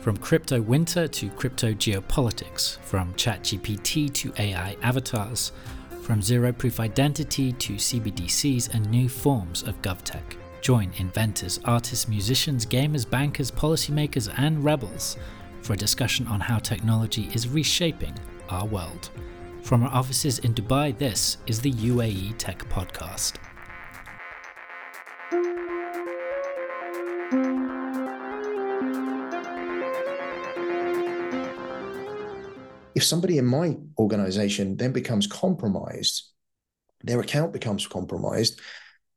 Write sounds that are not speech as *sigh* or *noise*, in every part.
From crypto winter to crypto geopolitics, from ChatGPT to AI avatars, from zero proof identity to CBDCs and new forms of GovTech. Join inventors, artists, musicians, gamers, bankers, policymakers, and rebels for a discussion on how technology is reshaping our world. From our offices in Dubai, this is the UAE Tech Podcast. If somebody in my organization then becomes compromised, their account becomes compromised,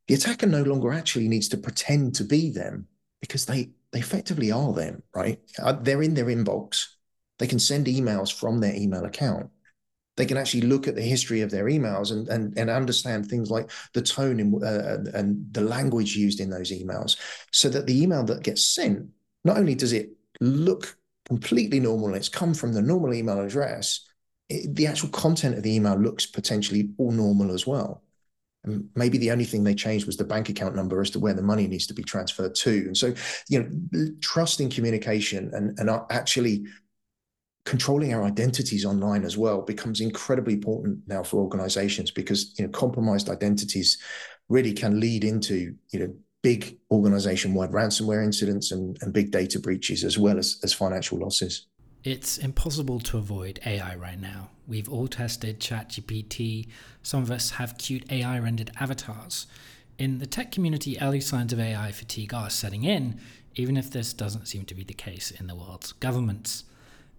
the attacker no longer actually needs to pretend to be them because they, they effectively are them, right? Uh, they're in their inbox. They can send emails from their email account. They can actually look at the history of their emails and, and, and understand things like the tone in, uh, and the language used in those emails so that the email that gets sent, not only does it look completely normal it's come from the normal email address, it, the actual content of the email looks potentially all normal as well. And maybe the only thing they changed was the bank account number as to where the money needs to be transferred to. And so, you know, trusting communication and, and actually controlling our identities online as well becomes incredibly important now for organizations because, you know, compromised identities really can lead into, you know, big organization-wide ransomware incidents and, and big data breaches as well as, as financial losses. It's impossible to avoid AI right now. We've all tested ChatGPT. Some of us have cute AI rendered avatars. In the tech community, early signs of AI fatigue are setting in, even if this doesn't seem to be the case in the world's governments.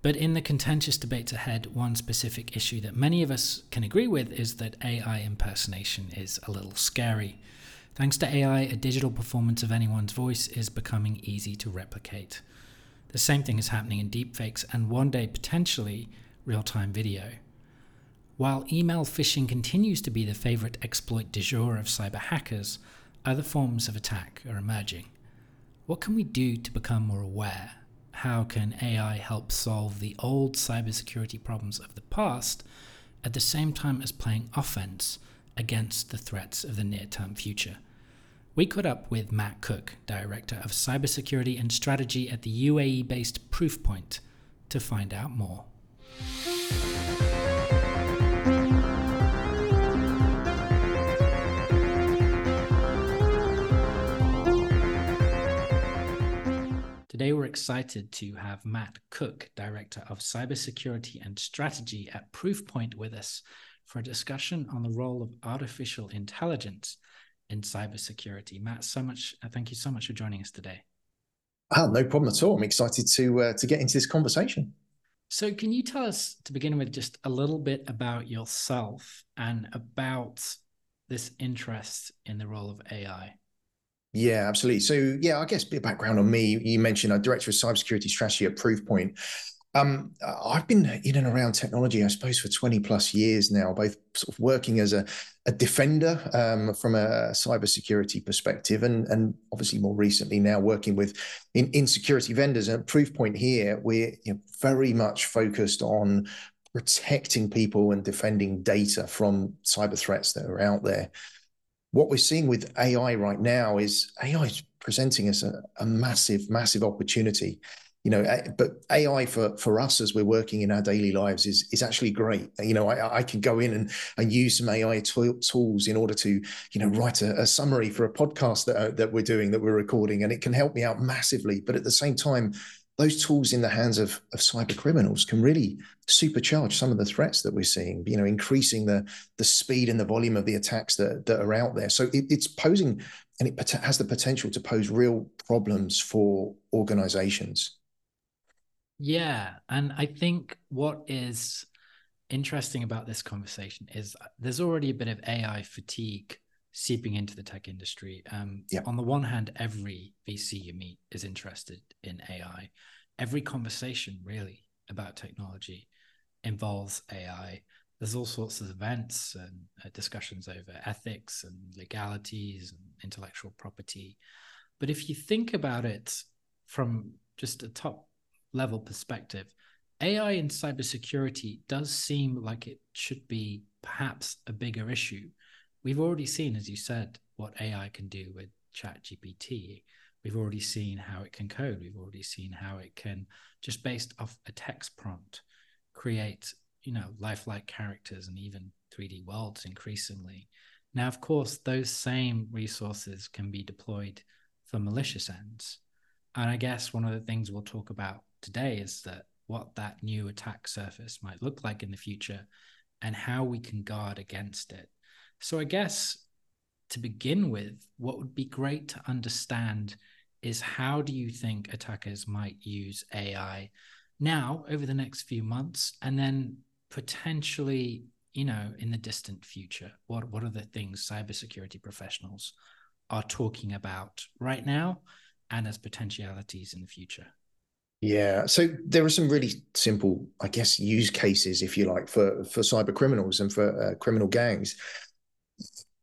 But in the contentious debates ahead, one specific issue that many of us can agree with is that AI impersonation is a little scary. Thanks to AI, a digital performance of anyone's voice is becoming easy to replicate. The same thing is happening in deepfakes and one day potentially real time video. While email phishing continues to be the favorite exploit du jour of cyber hackers, other forms of attack are emerging. What can we do to become more aware? How can AI help solve the old cybersecurity problems of the past at the same time as playing offense against the threats of the near term future? We caught up with Matt Cooke, Director of Cybersecurity and Strategy at the UAE based Proofpoint, to find out more. Today, we're excited to have Matt Cooke, Director of Cybersecurity and Strategy at Proofpoint, with us for a discussion on the role of artificial intelligence in cybersecurity. Matt, so much. Uh, thank you so much for joining us today. Ah, no problem at all. I'm excited to uh, to get into this conversation. So, can you tell us to begin with just a little bit about yourself and about this interest in the role of AI? Yeah, absolutely. So, yeah, I guess a bit of background on me. You mentioned I'm director of cybersecurity strategy at Proofpoint. Um, I've been in and around technology, I suppose, for 20 plus years now, both sort of working as a, a defender um, from a cybersecurity perspective, and, and obviously more recently now working with in, in security vendors. And Proofpoint here, we're you know, very much focused on protecting people and defending data from cyber threats that are out there. What we're seeing with AI right now is AI is presenting us a, a massive, massive opportunity you know but ai for for us as we're working in our daily lives is is actually great you know i, I can go in and and use some ai tools in order to you know write a, a summary for a podcast that uh, that we're doing that we're recording and it can help me out massively but at the same time those tools in the hands of, of cyber criminals can really supercharge some of the threats that we're seeing, you know, increasing the the speed and the volume of the attacks that, that are out there. So it, it's posing and it has the potential to pose real problems for organizations. Yeah. And I think what is interesting about this conversation is uh, there's already a bit of AI fatigue seeping into the tech industry. Um, yeah. On the one hand, every VC you meet is interested in AI. Every conversation, really, about technology involves AI. There's all sorts of events and uh, discussions over ethics and legalities and intellectual property. But if you think about it from just a top level perspective, AI in cybersecurity does seem like it should be perhaps a bigger issue. We've already seen, as you said, what AI can do with ChatGPT. We've already seen how it can code. We've already seen how it can, just based off a text prompt, create, you know, lifelike characters and even 3D worlds increasingly. Now, of course, those same resources can be deployed for malicious ends. And I guess one of the things we'll talk about today is that what that new attack surface might look like in the future and how we can guard against it. So, I guess to begin with, what would be great to understand is how do you think attackers might use AI now over the next few months and then potentially, you know, in the distant future? What, what are the things cybersecurity professionals are talking about right now and as potentialities in the future? Yeah, so there are some really simple, I guess, use cases, if you like, for for cyber criminals and for uh, criminal gangs.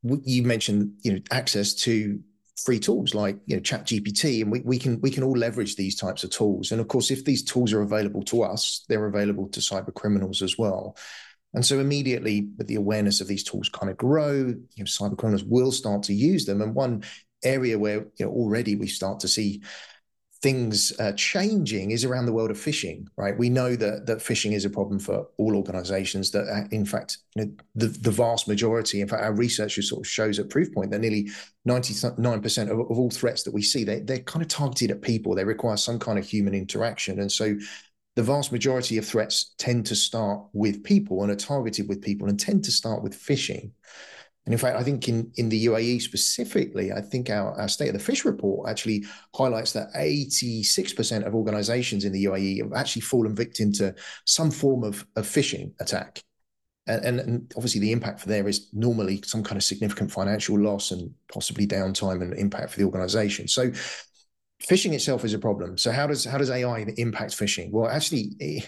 You mentioned, you know, access to free tools like you know ChatGPT and we, we can we can all leverage these types of tools. And of course if these tools are available to us they're available to cyber criminals as well. And so immediately with the awareness of these tools kind of grow you know cyber criminals will start to use them. And one area where you know already we start to see things uh, changing is around the world of phishing, right? We know that that phishing is a problem for all organizations. That uh, in fact, you know, the the vast majority, in fact, our research just sort of shows at Proofpoint that nearly ninety nine percent of, of all threats that we see, they they're kind of targeted at people. They require some kind of human interaction, and so the vast majority of threats tend to start with people and are targeted with people and tend to start with phishing. And in fact, I think in, in the UAE specifically, I think our, our State of the Phish report actually highlights that 86% of organizations in the UAE have actually fallen victim to some form of, of phishing attack. And, and, and obviously, the impact for there is normally some kind of significant financial loss and possibly downtime and impact for the organization. So phishing itself is a problem. So how does how does AI impact phishing? Well, actually, eh,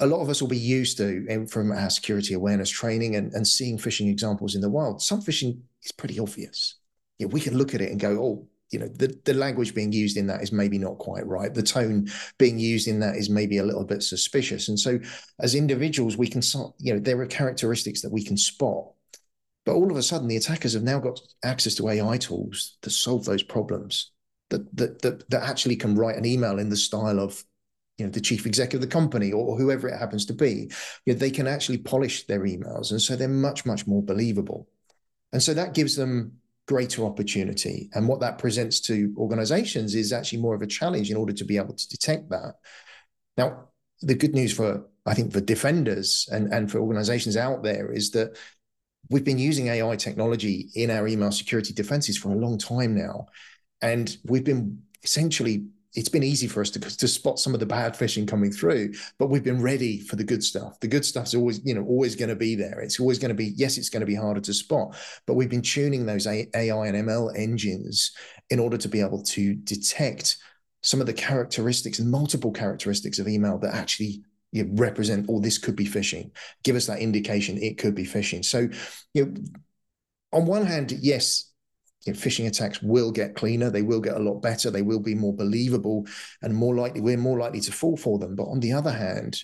a lot of us will be used to from our security awareness training and, and seeing phishing examples in the wild. Some phishing is pretty obvious. Yeah, we can look at it and go, oh, you know, the, the language being used in that is maybe not quite right. The tone being used in that is maybe a little bit suspicious. And so as individuals, we can, you know, there are characteristics that we can spot. But all of a sudden, the attackers have now got access to AI tools to solve those problems that that that, that actually can write an email in the style of you know the chief executive of the company or whoever it happens to be you know, they can actually polish their emails. And so they're much much more believable. And so that gives them greater opportunity. And what that presents to organizations is actually more of a challenge in order to be able to detect that. Now the good news for i think for defenders and and for organizations out there is that we've been using ai technology in our email security defenses for a long time now and we've been essentially it's been easy for us to, to spot some of the bad phishing coming through, but we've been ready for the good stuff. The good stuff's always, you know, always going to be there. It's always going to be, yes, it's going to be harder to spot, but we've been tuning those AI and ML engines in order to be able to detect some of the characteristics and multiple characteristics of email that actually you know, represent, oh, this could be phishing. Give us that indication it could be phishing. So, you know, on one hand, yes, phishing attacks will get cleaner. They will get a lot better. They will be more believable and more likely, we're more likely to fall for them. But on the other hand,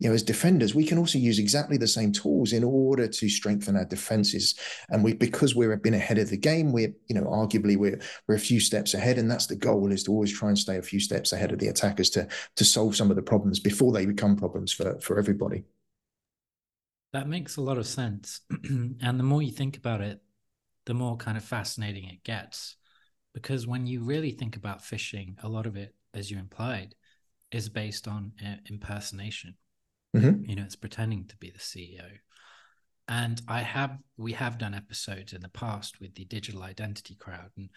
you know, as defenders, we can also use exactly the same tools in order to strengthen our defenses. And we, because we've been ahead of the game, we're, you know, arguably we're we're a few steps ahead, and that's the goal: is to always try and stay a few steps ahead of the attackers to to solve some of the problems before they become problems for for everybody. That makes a lot of sense, *clears throat* and the more you think about it, the more kind of fascinating it gets. Because when you really think about phishing, a lot of it, as you implied, is based on uh, impersonation. Mm-hmm. You know, it's pretending to be the CEO. And I have, we have done episodes in the past with the digital identity crowd, and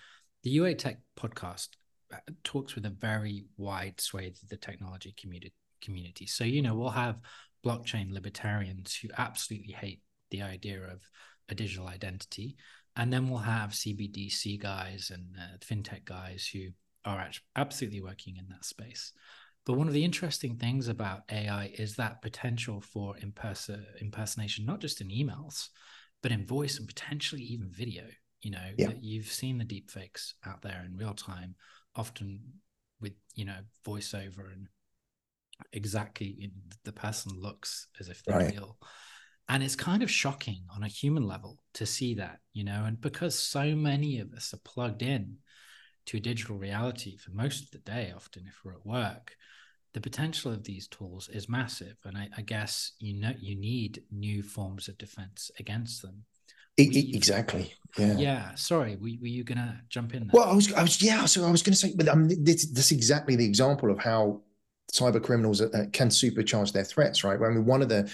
the UA Tech podcast uh, talks with a very wide swathe of the technology community. Community. So you know, we'll have blockchain libertarians who absolutely hate the idea of a digital identity, and then we'll have CBDC guys and uh, fintech guys who are actually absolutely working in that space. But one of the interesting things about AI is that potential for imperson- impersonation, not just in emails, but in voice and potentially even video. You know, yeah. you've seen the deep fakes out there in real time, often with, you know, voiceover and exactly the person looks as if they're right. real and it's kind of shocking on a human level to see that you know and because so many of us are plugged in to digital reality for most of the day, often if we're at work, the potential of these tools is massive. And I, I guess you know you need new forms of defense against them. exactly. Yeah. Yeah. Sorry, were, were you gonna jump in? There? Well, I was, I was, yeah. So I was gonna say, but um, this, this is exactly the example of how cyber criminals uh, can supercharge their threats, right? I mean, one of the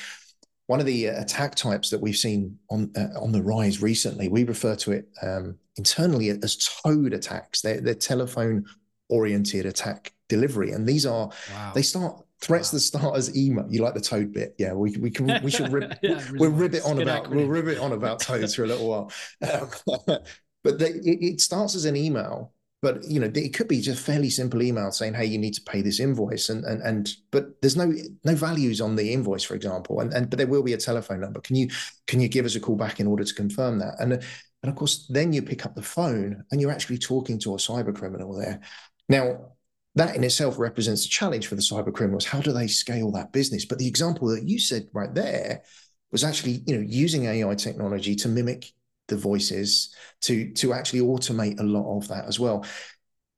one of the uh, attack types that we've seen on uh, on the rise recently, we refer to it um, internally as toad attacks. They're, they're telephone oriented attack delivery, and these are wow. they start threats wow. that start as email. You like the toad bit? Yeah, we we can we should rib, *laughs* yeah, we'll rib it on about we'll rib it on about toads for a little while. Um, *laughs* *laughs* but they, it, it starts as an email but you know it could be just fairly simple email saying hey you need to pay this invoice and and and but there's no no values on the invoice for example and, and but there will be a telephone number. Can you can you give us a call back in order to confirm that? And and of course then you pick up the phone and you're actually talking to a cyber criminal there. Now that in itself represents a challenge for the cyber criminals. How do they scale that business? But the example that you said right there was actually you know using ai technology to mimic the voices to to actually automate a lot of that as well.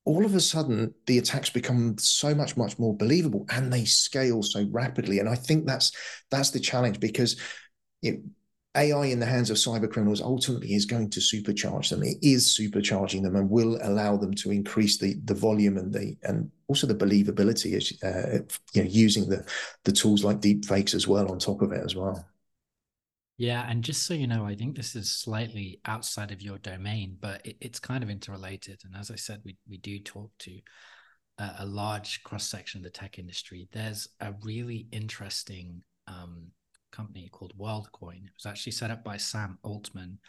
All of a sudden the attacks become so much much more believable and they scale so rapidly. And i think that's that's the challenge because it, ai in the hands of cyber criminals ultimately is going to supercharge them. It is supercharging them and will allow them to increase the the volume and the and also the believability uh, you know using the the tools like deep fakes as well on top of it as well yeah, and just so you know, I think this is slightly outside of your domain, but it, it's kind of interrelated. And as I said, we we do talk to a, a large cross section of the tech industry. There's a really interesting um, company called WorldCoin. It was actually set up by Sam Altman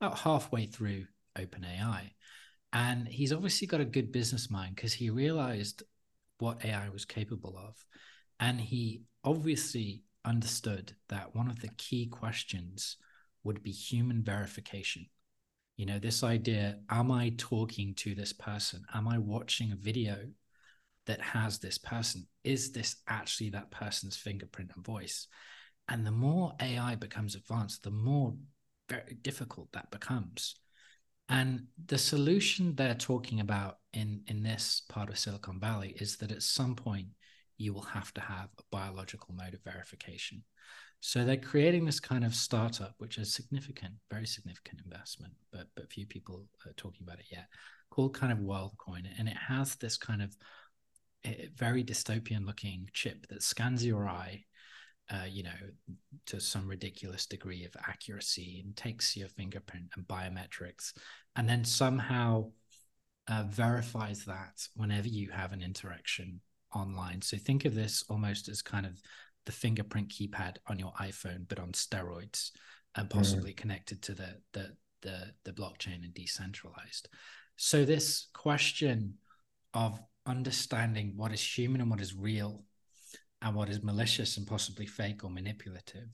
about halfway through OpenAI, and he's obviously got a good business mind because he realized what AI was capable of, and he obviously understood that one of the key questions would be human verification. You know, this idea am I talking to this person? Am I watching a video that has this person? Is this actually that person's fingerprint and voice? And the more AI becomes advanced, the more very difficult that becomes. And the solution they're talking about in, in this part of Silicon Valley is that at some point you will have to have a biological mode of verification. So they're creating this kind of startup, which is significant, very significant investment, but but few people are talking about it yet. Called kind of WorldCoin, and it has this kind of eh, very dystopian looking chip that scans your eye, uh, you know, to some ridiculous degree of accuracy, and takes your fingerprint and biometrics, and then somehow uh, verifies that whenever you have an interaction online. So think of this almost as kind of the fingerprint keypad on your iPhone, but on steroids and possibly mm. connected to the, the the the blockchain and decentralized. So this question of understanding what is human and what is real and what is malicious and possibly fake or manipulative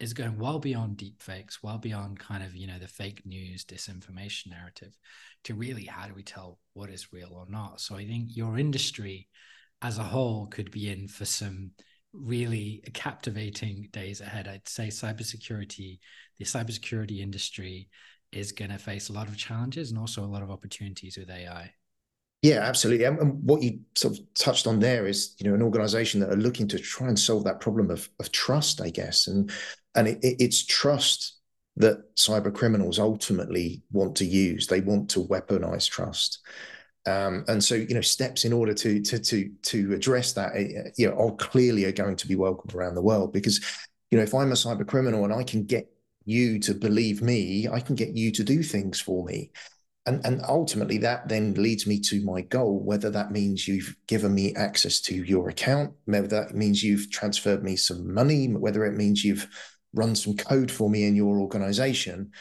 is going well beyond deep fakes, well beyond kind of, you know, the fake news, disinformation narrative to really how do we tell what is real or not. So I think your industry as a whole could be in for some really captivating days ahead. I'd say cybersecurity, the cybersecurity industry is going to face a lot of challenges and also a lot of opportunities with AI. Yeah, absolutely. And what you sort of touched on there is, you know, an organization that are looking to try and solve that problem of, of trust, I guess. And and it, it's trust that cyber criminals ultimately want to use. They want to weaponize trust. Um, and so, you know, steps in order to to to to address that, uh, you know, are clearly are going to be welcomed around the world because, you know, if I'm a cyber criminal and I can get you to believe me, I can get you to do things for me. And, and ultimately, that then leads me to my goal, whether that means you've given me access to your account, whether that means you've transferred me some money, whether it means you've run some code for me in your organization.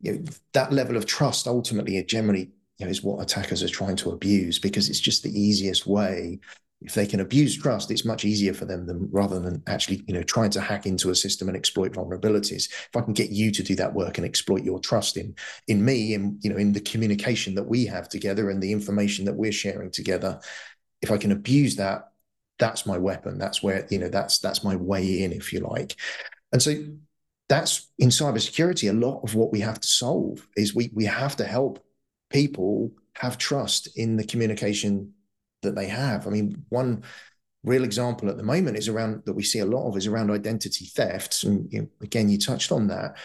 You know, that level of trust ultimately generally you know, is what attackers are trying to abuse because it's just the easiest way. If they can abuse trust, it's much easier for them than rather than actually, you know, trying to hack into a system and exploit vulnerabilities. If I can get you to do that work and exploit your trust in in me and you know in the communication that we have together and the information that we're sharing together, if I can abuse that, that's my weapon. That's where you know that's that's my way in, if you like. And so that's in cybersecurity. A lot of what we have to solve is we we have to help people have trust in the communication that they have. I mean, one real example at the moment is around that we see a lot of is around identity thefts. And you know, again, you touched on that.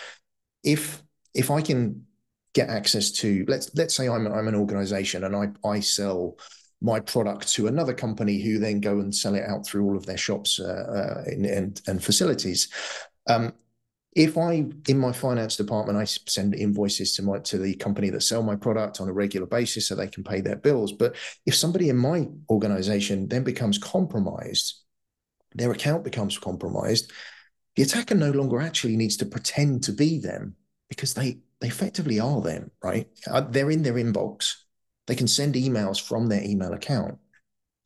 If if I can get access to let's let's say I'm I'm an organization and I I sell my product to another company who then go and sell it out through all of their shops uh, uh, and, and facilities. Um, if I in my finance department I send invoices to my to the company that sell my product on a regular basis so they can pay their bills but if somebody in my organization then becomes compromised their account becomes compromised the attacker no longer actually needs to pretend to be them because they they effectively are them right? Uh, they're in their inbox. They can send emails from their email account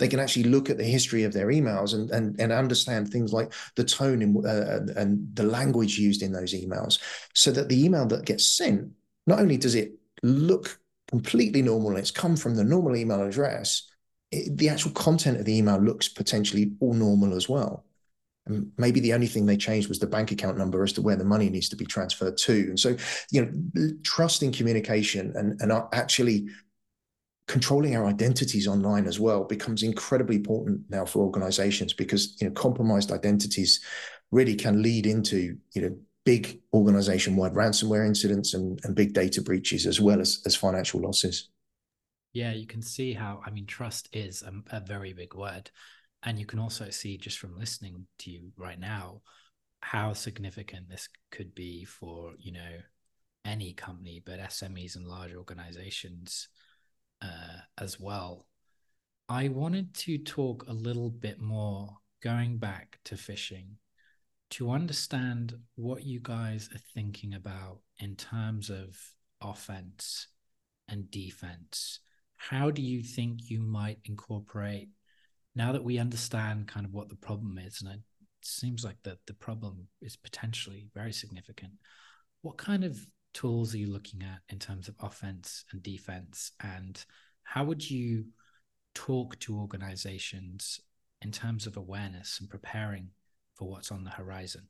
they can actually look at the history of their emails and and, and understand things like the tone in, uh, and the language used in those emails, so that the email that gets sent not only does it look completely normal, it's come from the normal email address, it, the actual content of the email looks potentially all normal as well. And maybe the only thing they changed was the bank account number as to where the money needs to be transferred to. And so, you know, trust in communication and, and actually controlling our identities online as well becomes incredibly important now for organizations because you know compromised identities really can lead into you know big organization wide ransomware incidents and, and big data breaches as well as as financial losses. Yeah you can see how i mean trust is a, a very big word. And you can also see just from listening to you right now how significant this could be for you know any company but smes and large organizations uh, as well. I wanted to talk a little bit more going back to phishing to understand what you guys are thinking about in terms of offense and defense. How do you think you might incorporate now that we understand kind of what the problem is? And it seems like that the problem is potentially very significant. What kind of tools are you looking at in terms of offense and defense? And how would you talk to organizations in terms of awareness and preparing for what's on the horizon?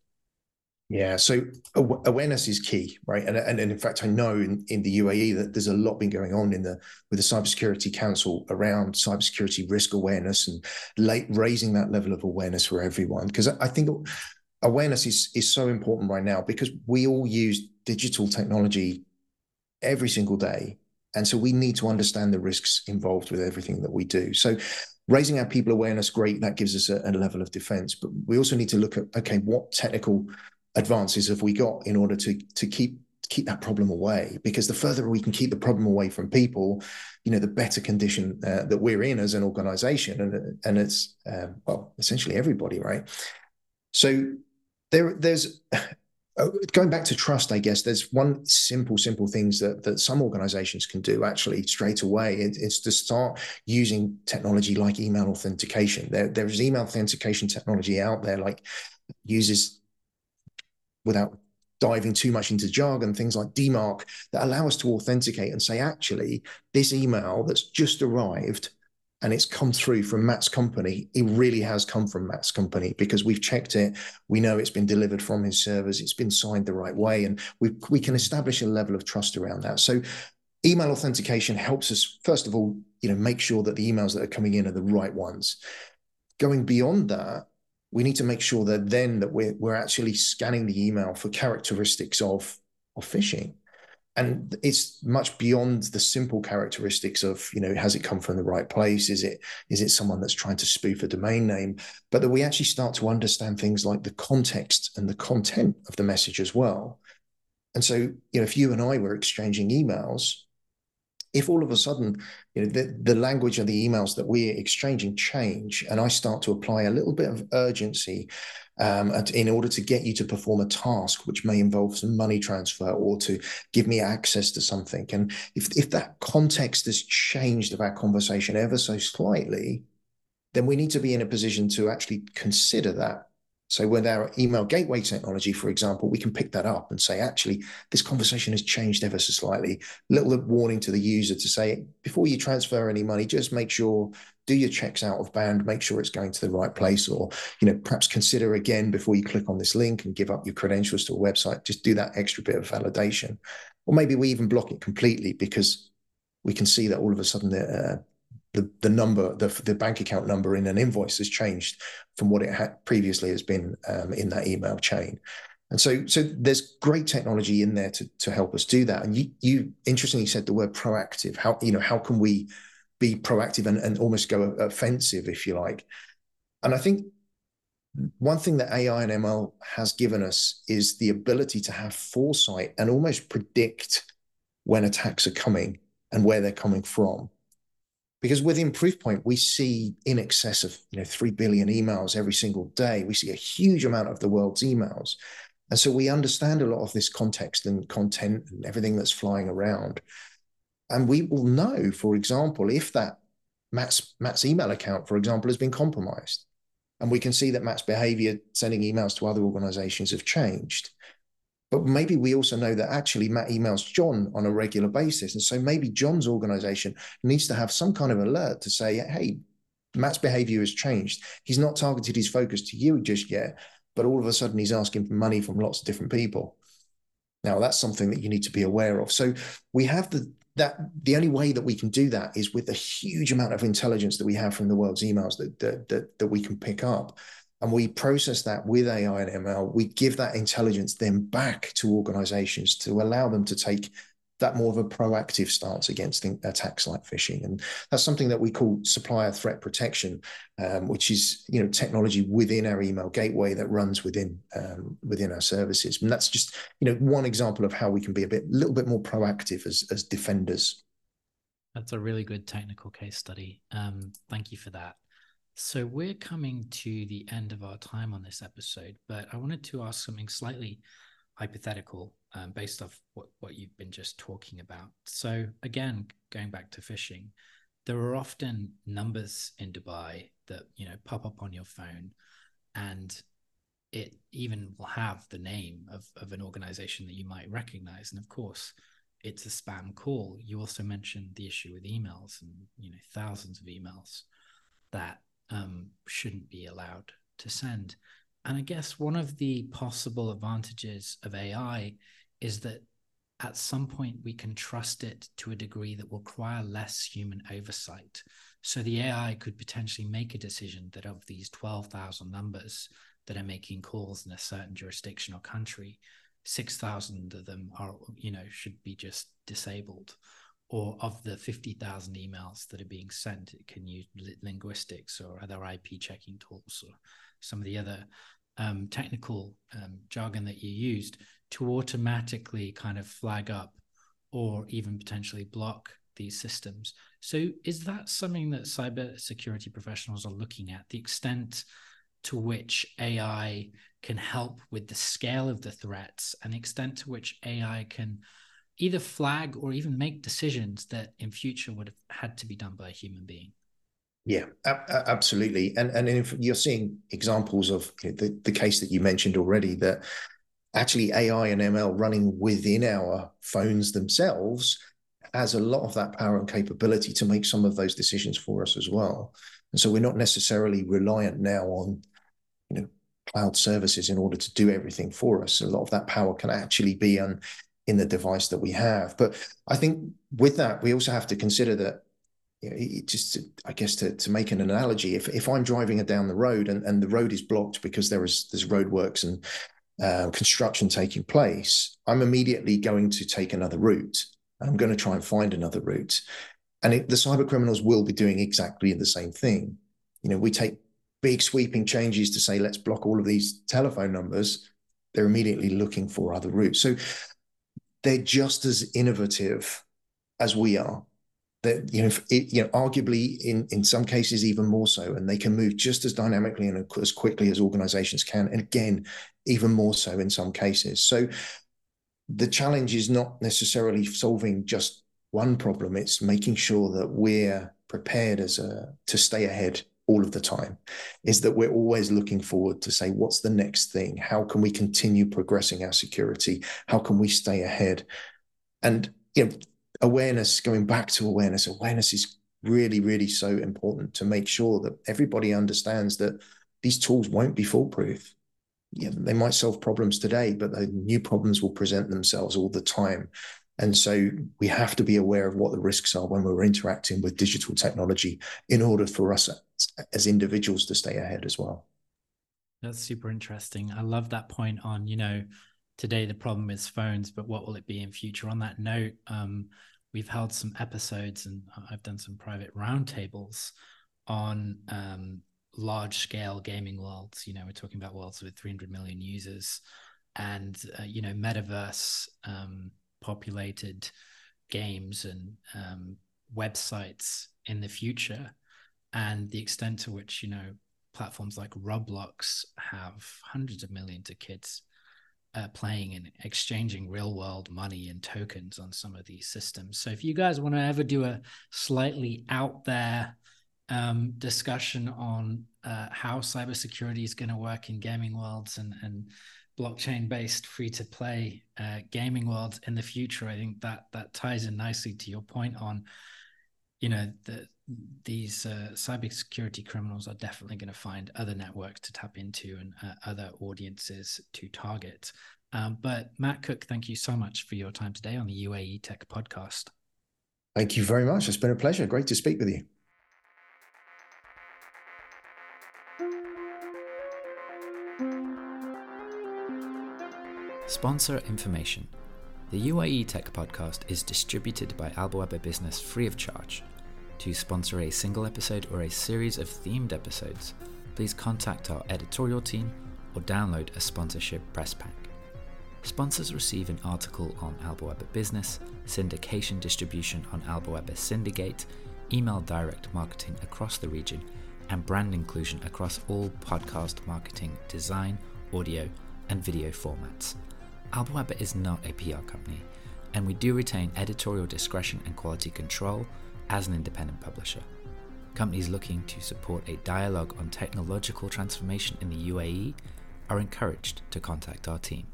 Yeah, so awareness is key, right? And, and, and in fact, I know in, in the UAE that there's a lot been going on in the with the Cybersecurity Council around cybersecurity risk awareness and late raising that level of awareness for everyone. Because I think awareness is is so important right now because we all use digital technology every single day. And so we need to understand the risks involved with everything that we do. So raising our people awareness great that gives us a, a level of defense. But we also need to look at okay what technical advances have we got in order to to keep keep that problem away? Because the further we can keep the problem away from people you know the better condition uh, that we're in as an organization. And and it's um, well essentially everybody right? So there there's uh, Uh, going back to trust i guess there's one simple simple things that that some organizations can do actually straight away. It, it's to start using technology like email authentication. There there's email authentication technology out there like uses without diving too much into jargon things like DMARC that allow us to authenticate and say actually this email that's just arrived and it's come through from Matt's company, it really has come from Matt's company because we've checked it. We know it's been delivered from his servers. It's been signed the right way, and we we can establish a level of trust around that. So, email authentication helps us first of all, you know, make sure that the emails that are coming in are the right ones. Going beyond that, we need to make sure that then that we're we're actually scanning the email for characteristics of of phishing and it's much beyond the simple characteristics of you know has it come from the right place? Is it is it someone that's trying to spoof a domain name? But that we actually start to understand things like the context and the content of the message as well. And so you know if you and i were exchanging emails if all of a sudden you know the, the language of the emails that we're exchanging change and i start to apply a little bit of urgency um, in order to get you to perform a task which may involve some money transfer or to give me access to something. And if, if that context has changed of our conversation ever so slightly then we need to be in a position to actually consider that so with our email gateway technology, for example, we can pick that up and say, actually, this conversation has changed ever so slightly. Little warning to the user to say, before you transfer any money, just make sure, do your checks out of band, make sure it's going to the right place, or you know, perhaps consider again before you click on this link and give up your credentials to a website. Just do that extra bit of validation. Or maybe we even block it completely because we can see that all of a sudden the uh, the, the number the the bank account number in an invoice has changed from what it had previously has been um, in that email chain. And so, so there's great technology in there to to help us do that. And you you interestingly said the word proactive. How you know how can we be proactive and, and almost go offensive, if you like? And I think one thing that AI and ML has given us is the ability to have foresight and almost predict when attacks are coming and where they're coming from. Because within Proofpoint, we see in excess of you know three billion emails every single day. We see a huge amount of the world's emails, and so we understand a lot of this context and content and everything that's flying around. And we will know, for example, if that Matt's, Matt's email account, for example, has been compromised. And we can see that Matt's behavior sending emails to other organizations have changed. But maybe we also know that actually Matt emails John on a regular basis. And so maybe John's organization needs to have some kind of alert to say, hey, Matt's behavior has changed. He's not targeted his focus to you just yet, but all of a sudden he's asking for money from lots of different people. Now that's something that you need to be aware of. So we have the that the only way that we can do that is with the huge amount of intelligence that we have from the world's emails that that that, that we can pick up. And we process that with AI and ML. We give that intelligence then back to organizations to allow them to take that more of a proactive stance against attacks like phishing. And that's something that we call supplier threat protection, um, which is you know technology within our email gateway that runs within um, within our services. And that's just you know one example of how we can be a bit little bit more proactive as as defenders. That's a really good technical case study. Um, thank you for that. So we're coming to the end of our time on this episode, but I wanted to ask something slightly hypothetical um, based off what, what you've been just talking about. So again, going back to phishing, there are often numbers in Dubai that you know pop up on your phone, and it even will have the name of, of an organization that you might recognize. And of course, it's a spam call. You also mentioned the issue with emails and you know thousands of emails that um, shouldn't be allowed to send. And I guess one of the possible advantages of AI is that at some point we can trust it to a degree that will require less human oversight. So the AI could potentially make a decision that of these 12,000 numbers that are making calls in a certain jurisdiction or country, 6,000 of them are, you know, should be just disabled. Or of the 50,000 emails that are being sent, it can use linguistics or other IP checking tools or some of the other um, technical um, jargon that you used to automatically kind of flag up or even potentially block these systems. So, is that something that cyber security professionals are looking at? The extent to which AI can help with the scale of the threats and the extent to which AI can either flag or even make decisions that in future would have had to be done by a human being. Yeah, absolutely. And and if you're seeing examples of the, the case that you mentioned already that actually AI and ML running within our phones themselves has a lot of that power and capability to make some of those decisions for us as well. And so we're not necessarily reliant now on, you know, cloud services in order to do everything for us. A lot of that power can actually be on in the device that we have. But I think with that, we also have to consider that you know, just to, I guess to, to make an analogy, if if I'm driving down the road and, and the road is blocked because there is there's roadworks and uh, construction taking place, I'm immediately going to take another route. I'm going to try and find another route, and it, the cyber criminals will be doing exactly the same thing. You know, we take big sweeping changes to say let's block all of these telephone numbers. They're immediately looking for other routes. So they're just as innovative as we are that you know, it, you know, arguably in in some cases even more so, and they can move just as dynamically and as quickly as organizations can, and again, even more so in some cases. So the challenge is not necessarily solving just one problem; it's making sure that we're prepared as a to stay ahead all of the time. Is that we're always looking forward to say, what's the next thing? How can we continue progressing our security? How can we stay ahead? And you know awareness, going back to awareness, awareness is really, really so important to make sure that everybody understands that these tools won't be foolproof. Yeah, they might solve problems today, but the new problems will present themselves all the time. And so we have to be aware of what the risks are when we're interacting with digital technology in order for us as individuals to stay ahead as well. That's super interesting. I love that point on, you know, today the problem is phones, but what will it be in future? On that note, um, we've held some episodes and I've done some private roundtables on um, large scale gaming worlds. You know, we're talking about worlds with 300 million users and, uh, you know, metaverse um, populated games and um, websites in the future. And the extent to which, you know, platforms like Roblox have hundreds of millions of kids uh, playing and exchanging real world money and tokens on some of these systems. So if you guys want to ever do a slightly out there um, discussion on uh, how cybersecurity is going to work in gaming worlds and, and blockchain based free to play uh, gaming worlds in the future, I think that that ties in nicely to your point on, you know, the these uh, cybersecurity criminals are definitely going to find other networks to tap into and uh, other audiences to target. Um, but Matt Cooke, thank you so much for your time today on the UAE Tech Podcast. Thank you very much. It's been a pleasure. Great to speak with you. Sponsor information. The UAE Tech Podcast is distributed by Albawaba Business free of charge to sponsor a single episode or a series of themed episodes, please contact our editorial team or download a sponsorship press pack. Sponsors receive an article on Albawaba Business, syndication distribution on Albawaba Syndicate, email direct marketing across the region, and brand inclusion across all podcast marketing, design, audio, and video formats. Albawaba is not a PR company, and we do retain editorial discretion and quality control as an independent publisher. Companies looking to support a dialogue on technological transformation in the UAE are encouraged to contact our team.